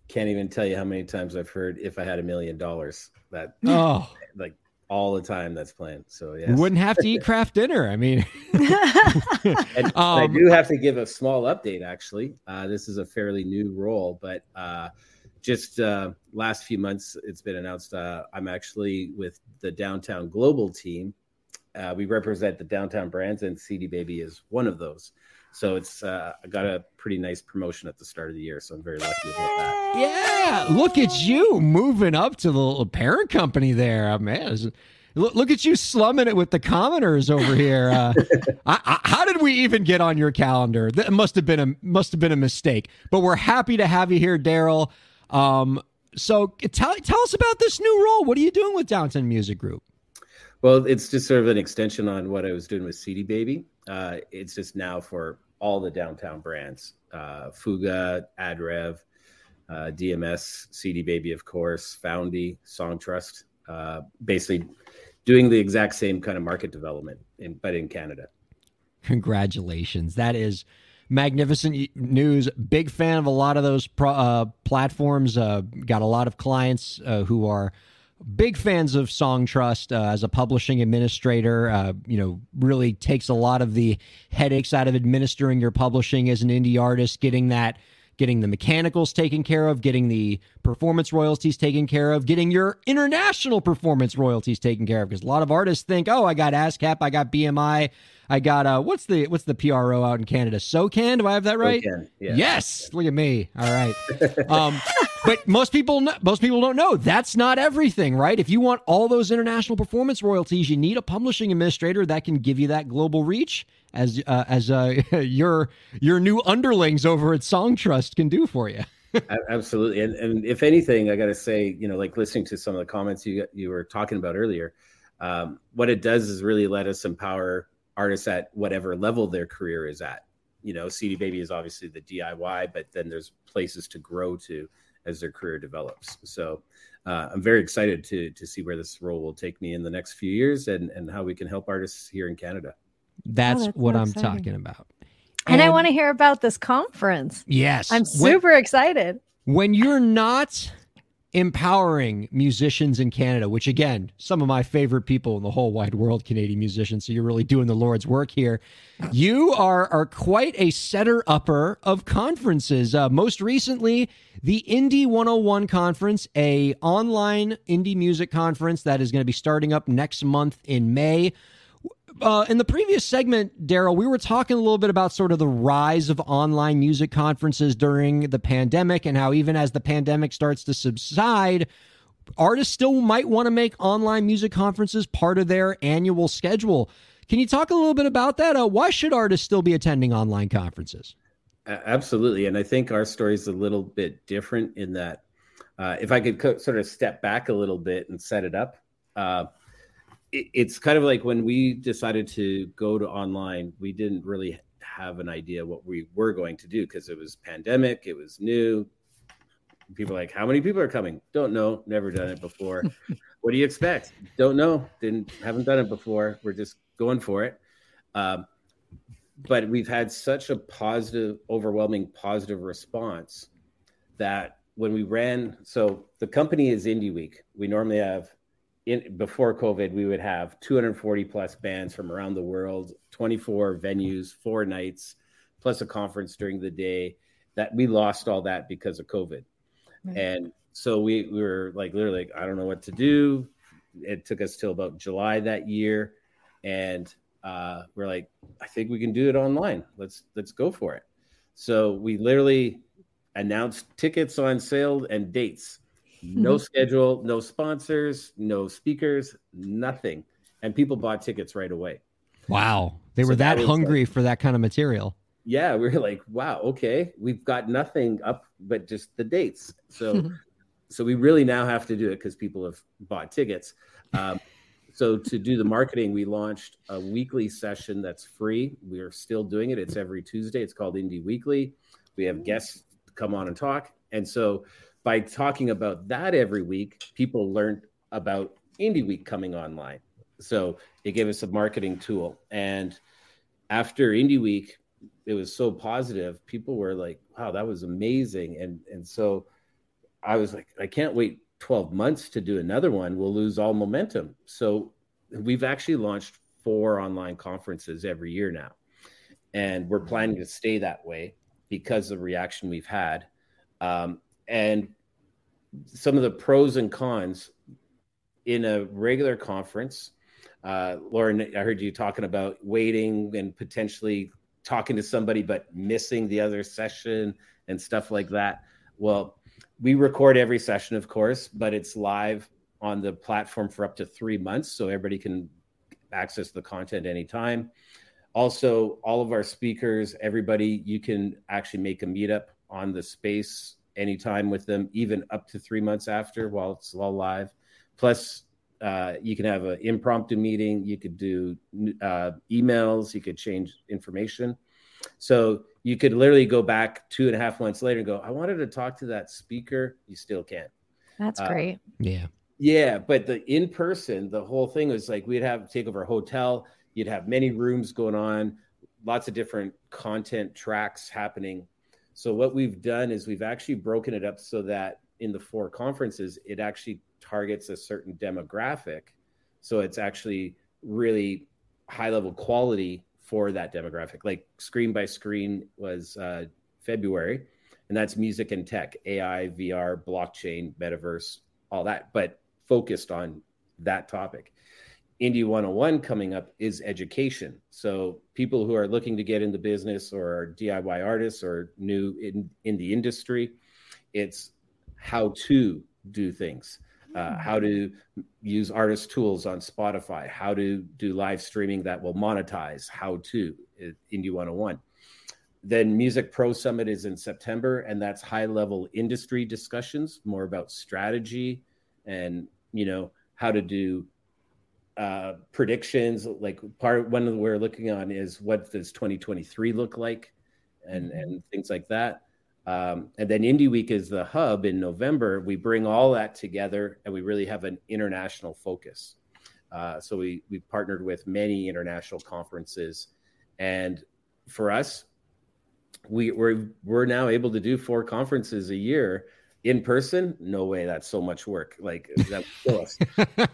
can't even tell you how many times I've heard "If I Had a Million Dollars." That Oh, like all the time that's planned. So yeah, wouldn't have to eat (laughs) Kraft Dinner. I mean, (laughs) And I Um, do have to give a small update. Actually, uh, this is a fairly new role, but uh, just uh, last few months, it's been announced. Uh, I'm actually with the Downtown Global team. Uh, we represent the downtown brands, and CD Baby is one of those. So it's uh, I got a pretty nice promotion at the start of the year, so I'm very lucky about that. yeah, look at you moving up to the little parent company there, uh, man. Look, look at you slumming it with the commoners over here. Uh, (laughs) I, I, how did we even get on your calendar? That must have been a must have been a mistake. But we're happy to have you here, Darryl. Um, so tell tell us about this new role. What are you doing with Downtown Music Group? Well, it's just sort of an extension on what I was doing with CD Baby. Uh, it's just now for all the downtown brands uh, Fuga, AdRev, uh, DMS, CD Baby, of course, Foundy, Songtrust. Uh, basically, doing the exact same kind of market development, in, but in Canada. Congratulations. That is magnificent news. Big fan of a lot of those pro, uh, platforms. Uh, got a lot of clients uh, who are big fans of Songtrust uh, as a publishing administrator. Uh, you know, really takes a lot of the headaches out of administering your publishing as an indie artist, getting that. Getting the mechanicals taken care of, getting the performance royalties taken care of, getting your international performance royalties taken care of. Because a lot of artists think, oh, I got ASCAP, I got BMI, I got uh, what's the what's the PRO out in Canada? SOCAN, do I have that right? SOCAN, yeah. Yes. Look at me. All right. Um, but most people, most people don't know that's not everything, right? If you want all those international performance royalties, you need a publishing administrator that can give you that global reach, as uh, as uh, (laughs) your your new underlings over at Songtrust can do for you. (laughs) Absolutely, and and if anything, I got to say, you know, like listening to some of the comments you you were talking about earlier, um, what it does is really let us empower artists at whatever level their career is at. You know, CD Baby is obviously the DIY, but then there's places to grow to as their career develops. So uh, I'm very excited to to see where this role will take me in the next few years and and how we can help artists here in Canada. That's, that's what so I'm exciting. talking about. and I want to hear about this conference. Yes, I'm When- super excited. when you're not empowering musicians in Canada, which again, some of my favorite people in the whole wide world, Canadian musicians. So you're really doing the Lord's work here. You are are quite a setter upper of conferences. Uh, most recently, the Indie 101 conference, a online indie music conference that is going to be starting up next month in May uh, in the previous segment, Darryl, we were talking a little bit about sort of the rise of online music conferences during the pandemic and how even as the pandemic starts to subside, artists still might want to make online music conferences part of their annual schedule. Can you talk a little bit about that? Uh, why should artists still be attending online conferences? Absolutely, and I think our story is a little bit different in that uh, if I could co- sort of step back a little bit and set it up, uh, it's kind of like when we decided to go to online, we didn't really have an idea what we were going to do because it was pandemic, it was new. People are like, how many people are coming? Don't know, never done it before. (laughs) what do you expect? Don't know, didn't haven't done it before. We're just going for it. Um, but we've had such a positive, overwhelming positive response that when we ran, so the company is Indie Week. We normally have in before COVID, we would have 240 plus bands from around the world, 24 venues, four nights, plus a conference during the day. That we lost all that because of COVID. Right. And so we, we were like literally like, I don't know what to do. It took us till about July that year. And uh, we're like, I think we can do it online. Let's let's go for it. So we literally announced tickets on sale and dates. No schedule, no sponsors, no speakers, nothing. And people bought tickets right away. Wow. They So were that that was, hungry for that kind of material. Yeah, we were like, wow, okay, we've got nothing up but just the dates. So (laughs) so we really now have to do it because people have bought tickets. Um, so to do the marketing, we launched a weekly session that's free. We are still doing it. It's every Tuesday. It's called Indie Weekly. We have guests come on and talk. And so by talking about that every week, people learned about Indie Week coming online. So it gave us a marketing tool. And after Indie Week, it was so positive. People were like, wow, that was amazing. And and so I was like, I can't wait 12 months to do another one. We'll lose all momentum. So we've actually launched four online conferences every year now. And we're planning to stay that way because of the reaction we've had. Um, and some of the pros and cons in a regular conference. Uh, Lauren, I heard you talking about waiting and potentially talking to somebody, but missing the other session and stuff like that. Well, we record every session, of course, but it's live on the platform for up to three months, so everybody can access the content anytime. Also, all of our speakers, everybody, you can actually make a meetup on the space anytime with them, even up to three months after while it's all live. Plus, uh, you can have an impromptu meeting. You could do uh, emails. You could change information. So you could literally go back two and a half months later and go, I wanted to talk to that speaker. You still can. That's Uh, great. Yeah. Yeah, but the in person, the whole thing was like we'd have take over a hotel. You'd have many rooms going on, lots of different content tracks happening. So what we've done is we've actually broken it up so that in the four conferences, it actually targets a certain demographic. So it's actually really high level quality for that demographic. Like Screen by Screen was uh, February, and that's music and tech, AI, VR, blockchain, metaverse, all that, but focused on that topic. Indie 101 coming up is education. So people who are looking to get into business or are DIY artists or new in, in the industry, it's how to do things, uh, how to use artist tools on Spotify, how to do live streaming that will monetize, how to uh, Indie 101. Then Music Pro Summit is in September, and that's high level industry discussions, more about strategy and you know how to do uh, predictions. Like part one of the we're looking on is what does 2023 look like, and and things like that. Um, and then Indie Week is the hub in November. We bring all that together, and we really have an international focus. Uh, so we we partnered with many international conferences, and for us, we we're we're now able to do four conferences a year in person. No way, that's so much work. Like that would kill us. (laughs)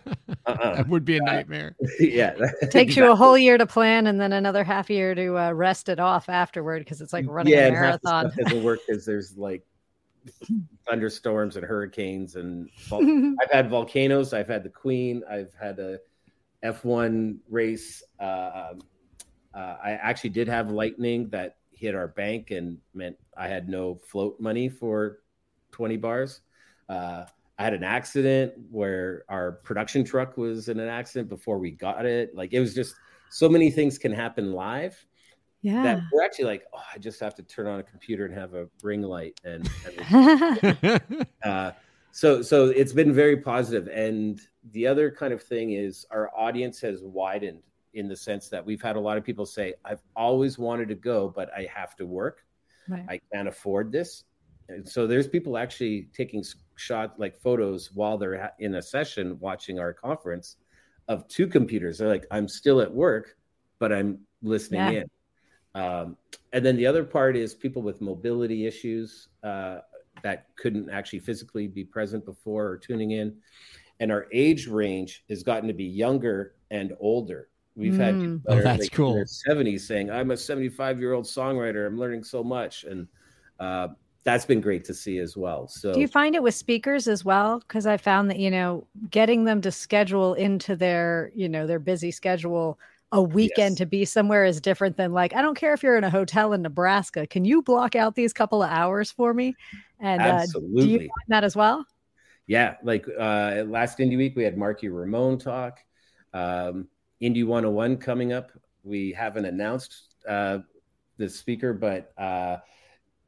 Uh-uh. That would be a nightmare. (laughs) yeah, (laughs) Takes you a whole year to plan and then another half year to uh, rest it off afterward because it's like running a and half the marathon. stuff doesn't work because there's like thunderstorms and hurricanes and vol- I've had volcanoes. I've had the Queen. I've had a F1 race. Uh, um, uh, I actually did have lightning that hit our bank and meant I had no float money for 20 bars. Uh, I had an accident where our production truck was in an accident before we got it. Like it was just so many things can happen live yeah. that we're actually like, oh, I just have to turn on a computer and have a ring light and, and (laughs) (laughs) uh, so so it's been very positive. and the other kind of thing is our audience has widened in the sense that we've had a lot of people say i've always wanted to go but i have to work Right. i can't afford this so there's people actually taking shot like photos while they're in a session watching our conference of two computers they're like i'm still at work but i'm listening Yeah. in um, and then the other part is people with mobility issues uh, that couldn't actually physically be present before or tuning in. And our age range has gotten to be younger and older. We've had Mm. people Oh, that's like cool. their 70s saying, I'm a 75 year old songwriter. I'm learning so much. And uh, that's been great to see as well. So, Do you find it with speakers as well? Because I found that you know getting them to schedule into their you know their busy schedule a weekend Yes. to be somewhere is different than like I don't care if you're in a hotel in Nebraska. Can you block out these couple of hours for me? And uh, do you find that as well? Yeah, like uh, last Indie Week, we had Marky Ramone talk. Um, Indie 101 coming up. We haven't announced uh, the speaker, but uh,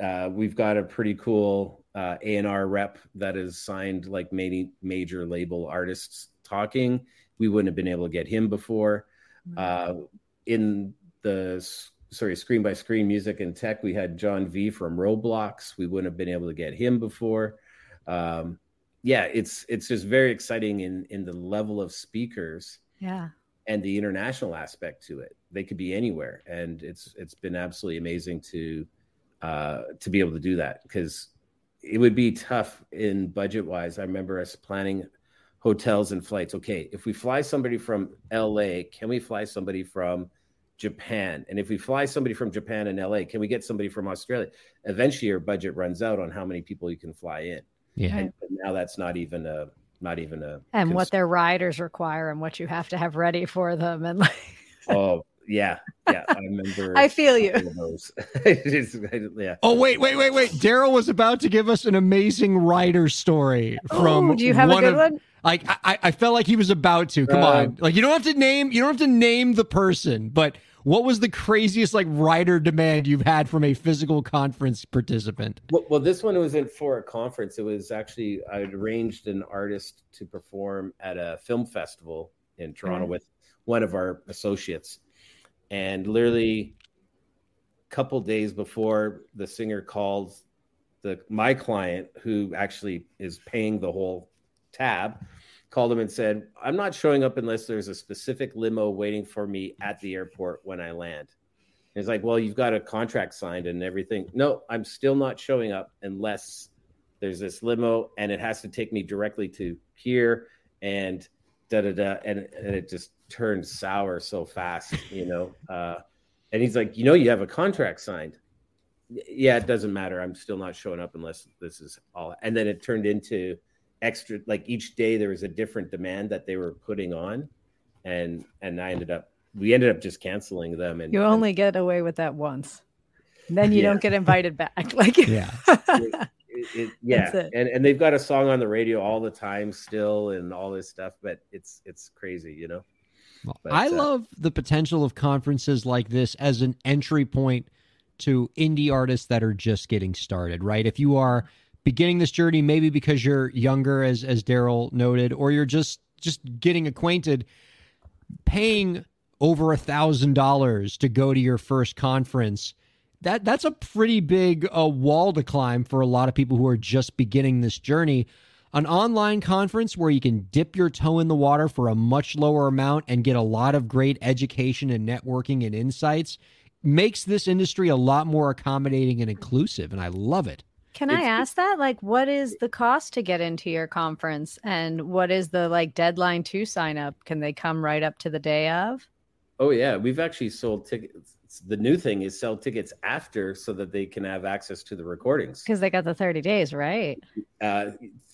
uh, we've got a pretty cool uh, A&R rep that is signed like many major label artists talking. We wouldn't have been able to get him before. Uh, in the sorry screen by screen music and tech, we had John V from Roblox. We wouldn't have been able to get him before. Um, yeah, it's it's just very exciting in in the level of speakers Yeah. and the international aspect to it. They could be anywhere, and it's it's been absolutely amazing to uh, to be able to do that because it would be tough in budget wise. I remember us planning hotels and flights. Okay, if we fly somebody from LA, can we fly somebody from Japan? And if we fly somebody from Japan and LA, can we get somebody from Australia? Eventually, your budget runs out on how many people you can fly in. Yeah. And but now that's not even a not even a And what their riders require and what you have to have ready for them. And like, Oh yeah, yeah. I remember. (laughs) I feel you. couple of (laughs) yeah. Oh wait, wait, wait, wait! Darryl was about to give us an amazing writer story from. oh, do you have a good of, one? Like I, I felt like he was about to. Come Uh, on, like you don't have to name, you don't have to name the person, but what was the craziest like writer demand you've had from a physical conference participant? Well, well, this one wasn't for a conference. It was actually I had arranged an artist to perform at a film festival in Toronto Okay. with one of our associates, and literally a couple days before the singer called the my client who actually is paying the whole tab called him and said i'm not showing up unless there's a specific limo waiting for me at the airport when i land. And it's like well you've got a contract signed and everything. No i'm still not showing up unless there's this limo and it has to take me directly to here and da da da and, and it just turned sour so fast you know uh and he's like you know you have a contract signed yeah it doesn't matter i'm still not showing up unless this is all and then it turned into extra like each day there was a different demand that they were putting on and and i ended up we ended up just canceling them and You and only get away with that once. And then you Yeah. don't get invited back. (laughs) Like, Yeah. it, it, yeah and and they've got a song on the radio all the time still and all this stuff but it's it's crazy you know Well, But, I uh, love the potential of conferences like this as an entry point to indie artists that are just getting started, right? If you are beginning this journey, maybe because you're younger, as as Darryl noted, or you're just just getting acquainted, paying over a thousand dollars to go to your first conference. That that's a pretty big uh, wall to climb for a lot of people who are just beginning this journey an online conference where you can dip your toe in the water for a much lower amount and get a lot of great education and networking and insights makes this industry a lot more accommodating and inclusive and I love it. Can I ask that? Like, what is the cost to get into your conference, and what is the like deadline to sign up? Can they come right up to the day of? oh yeah we've actually sold tickets the new thing is sell tickets after so that they can have access to the recordings Because they got the thirty days, right? uh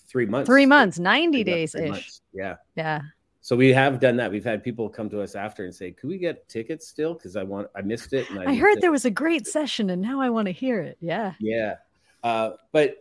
three months Three months, ninety days ish. yeah Yeah. so we have done that we've had people come to us after and say could we get tickets still because i want i missed it and I need heard to- there was a great session, and now I want to hear it. Yeah. Yeah, uh, but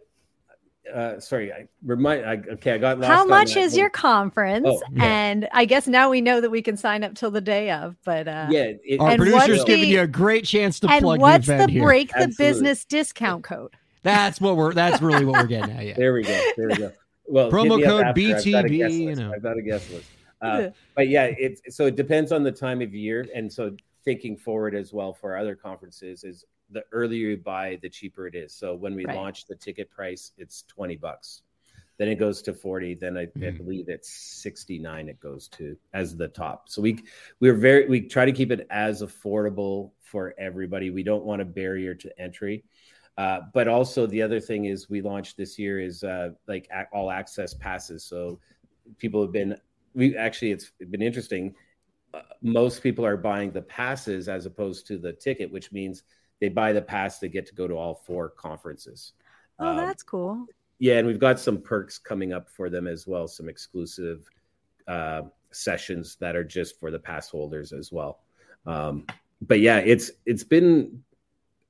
uh, sorry, I remind. I, okay, I got lost. How much that is one. your conference? Oh, yeah. And I guess now we know that we can sign up till the day of. But uh, Yeah, it, Our producer's giving the- you a great chance to and plug what's the the event here. break the Absolutely. business discount code? That's what we're that's really what we're getting at. Yeah. There we go. There we go. Well, Promo hit me up code after. I've got a BTB, you know. I've got a guest list. (laughs) Uh, but yeah, it's so it depends on the time of year, and so thinking forward as well for other conferences is the earlier you buy, the cheaper it is. So when we Right. launch the ticket price, it's twenty bucks. Then it goes to forty. Then I, I Mhm. believe it's sixty nine. It goes to as the top. So we we're very we try to keep it as affordable for everybody. We don't want a barrier to entry. Uh, but also the other thing is we launched this year is uh, like all access passes. So people have been we actually it's been interesting. Uh, most people are buying the passes as opposed to the ticket, which means they buy the pass they get to go to all four conferences. Oh, Um, that's cool. yeah, and we've got some perks coming up for them as well, some exclusive uh, sessions that are just for the pass holders as well. Um, but yeah, it's it's been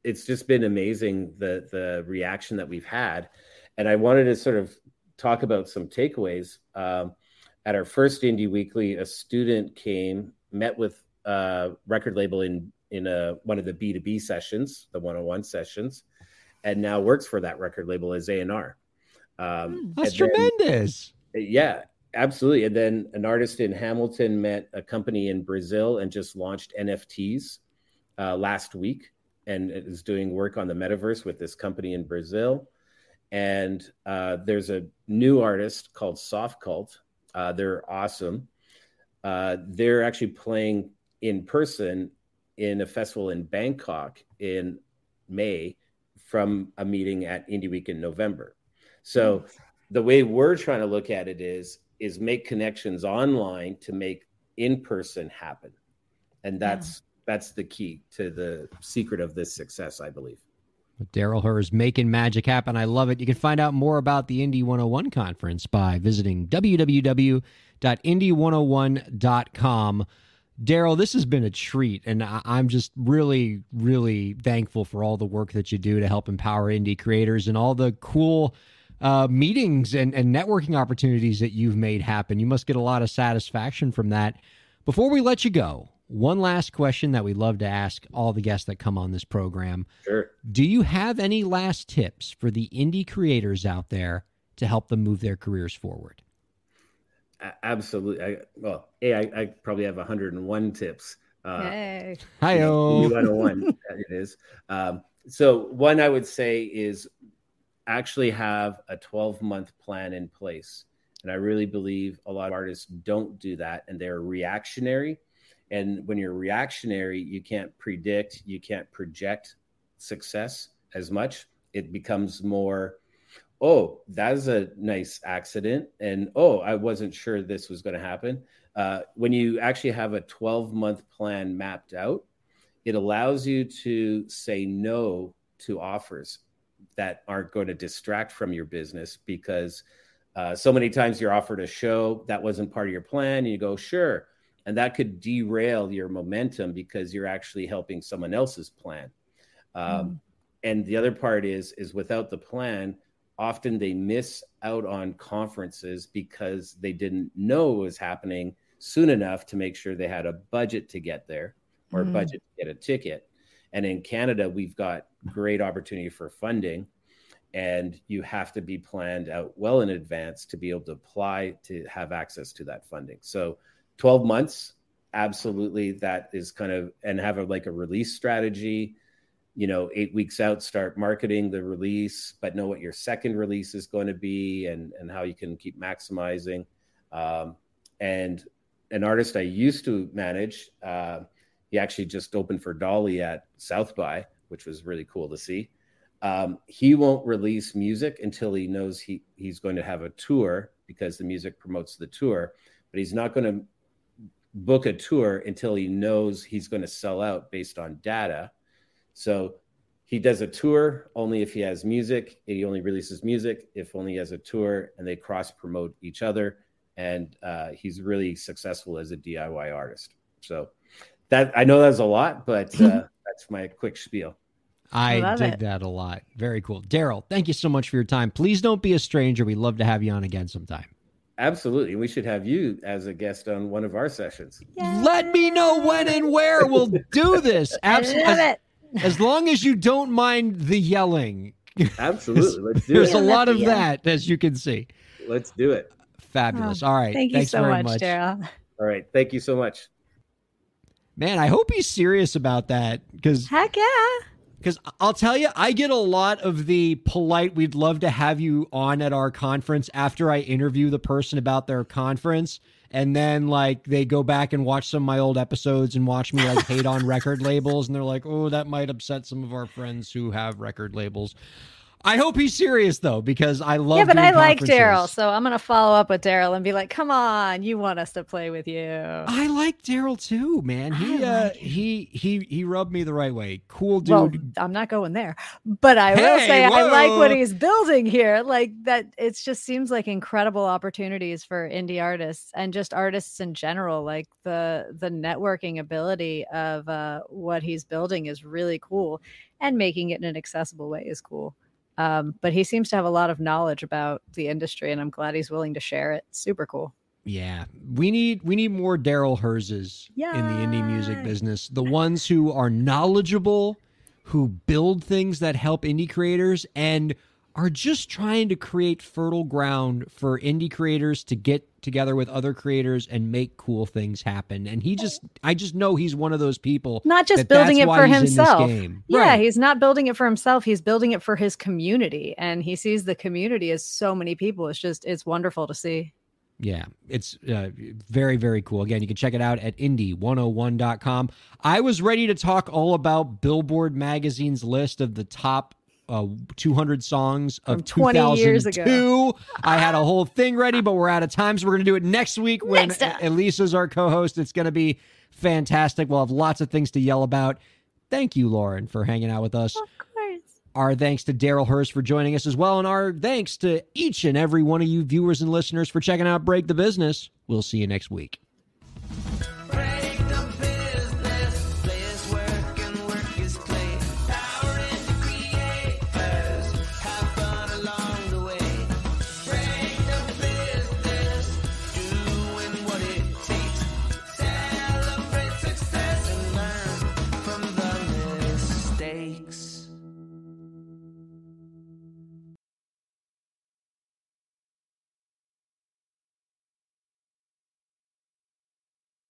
it's just been amazing the the reaction that we've had, and I wanted to sort of talk about some takeaways. Um, at our first Indie Weekly, a student came, met with a record label in in a one of the B two B sessions, the one on one sessions, and now works for that record label as A and R. Um, That's and then- tremendous. yeah, absolutely. And then an artist in Hamilton met a company in Brazil and just launched NFTs uh, last week and is doing work on the metaverse with this company in Brazil. And uh, there's a new artist called Softcult. Uh, they're awesome. Uh, they're actually playing in person in a festival in Bangkok in May from a meeting at Indie Week in November. So the way we're trying to look at it is is make connections online to make in person happen, and that's that's the key to the secret of this success, I believe. Darryl Hurs making magic happen. I love it. You can find out more about the Indie 101 conference by visiting www.indie101.com. Darryl, this has been a treat, and I'm just really, really thankful for all the work that you do to help empower indie creators and all the cool uh, meetings and, and networking opportunities that you've made happen. You must get a lot of satisfaction from that. Before we let you go, one last question that we love to ask all the guests that come on this program. Sure. Do you have any last tips for the indie creators out there to help them move their careers forward? Absolutely. I, well, A, I, I probably have 101 tips. Uh, Yay. Hi, Indie 101 it is. Um, so one I would say is actually have a 12 month plan in place. And I really believe a lot of artists don't do that and they're reactionary. And when you're reactionary, you can't predict, you can't project success as much. It becomes more, oh, that's a nice accident. And oh, I wasn't sure this was going to happen. Uh, when you actually have a 12 month plan mapped out, it allows you to say no to offers that aren't going to distract from your business because uh, so many times you're offered a show that wasn't part of your plan and you go sure and that could derail your momentum because you're actually helping someone else's plan. Um, and the other part is is without the plan often they miss out on conferences because they didn't know it was happening soon enough to make sure they had a budget to get there or a Mm. budget to get a ticket. And in canada we've got great opportunity for funding and you have to be planned out well in advance to be able to apply to have access to that funding. So 12 months absolutely that is kind of and have a like a release strategy. You know eight weeks out start marketing the release but know what your second release is going to be and and how you can keep maximizing. Um, and an artist i used to manage uh, he actually just opened for dolly at south by which was really cool to see. Um, he won't release music until he knows he, he's going to have a tour because the music promotes the tour but he's not going to book a tour until he knows he's going to sell out based on data so he does a tour only if he has music. He only releases music if only he has a tour, and they cross promote each other. And uh, he's really successful as a DIY artist. So that I know that's a lot, but uh, (laughs) that's my quick spiel. I Love dig it. that a lot. Very cool. Darryl, thank you so much for your time. Please don't be a stranger. We'd love to have you on again sometime. Absolutely, we should have you as a guest on one of our sessions. Let me know when and where we'll do (laughs) this. I Absolutely. love As, it. as long as you don't mind the yelling. Absolutely, let's (laughs) do There's it. a lot of that, as you can see. Let's do it. Fabulous. Oh, All right. Oh, Thank you Thanks so very much, Darryl. All right, thank you so much. Man, I hope he's serious about that because Heck yeah. Because I'll tell you, I get a lot of the polite, we'd love to have you on at our conference after I interview the person about their conference. And then, like, they go back and watch some of my old episodes and watch me, like, hate on record labels. And they're like, oh, that might upset some of our friends who have record labels. I hope he's serious, though, because I love yeah, but I like. Darryl, so I'm gonna follow up with Darryl and be like, "Come on, you want us to play with you?" I like Darryl too, man. He I uh like he he he rubbed me the right way. Cool dude. Well, I'm not going there, but I will Hey, say I like what he's building here. Like that, it just seems like incredible opportunities for indie artists and just artists in general. Like the the networking ability of uh, what he's building is really cool, and making it in an accessible way is cool. Um, but he seems to have a lot of knowledge about the industry, and I'm glad he's willing to share it. Super cool. Yeah, we need we need more Darryl Hurses in the indie music business. The ones who are knowledgeable, who build things that help indie creators, and are just trying to create fertile ground for indie creators to get together with other creators and make cool things happen. And he just, I just know he's one of those people. Not just that building it for himself. Yeah, Right. he's not building it for himself. He's building it for his community. And he sees the community as so many people. It's just, it's wonderful to see. Yeah, it's uh, very, very cool. Again, you can check it out at indie101.com. I was ready to talk all about Billboard Magazine's list of the top uh, 200 songs of From 20 years ago. 2002. I had a whole thing ready, but we're out of time. So we're going to do it next week when Next. Elisa's our co host. It's going to be fantastic. We'll have lots of things to yell about. Thank you, Lauren, for hanging out with us. Of course. Our thanks to Darryl Hurs for joining us as well. And our thanks to each and every one of you viewers and listeners for checking out Break the Business. We'll see you next week.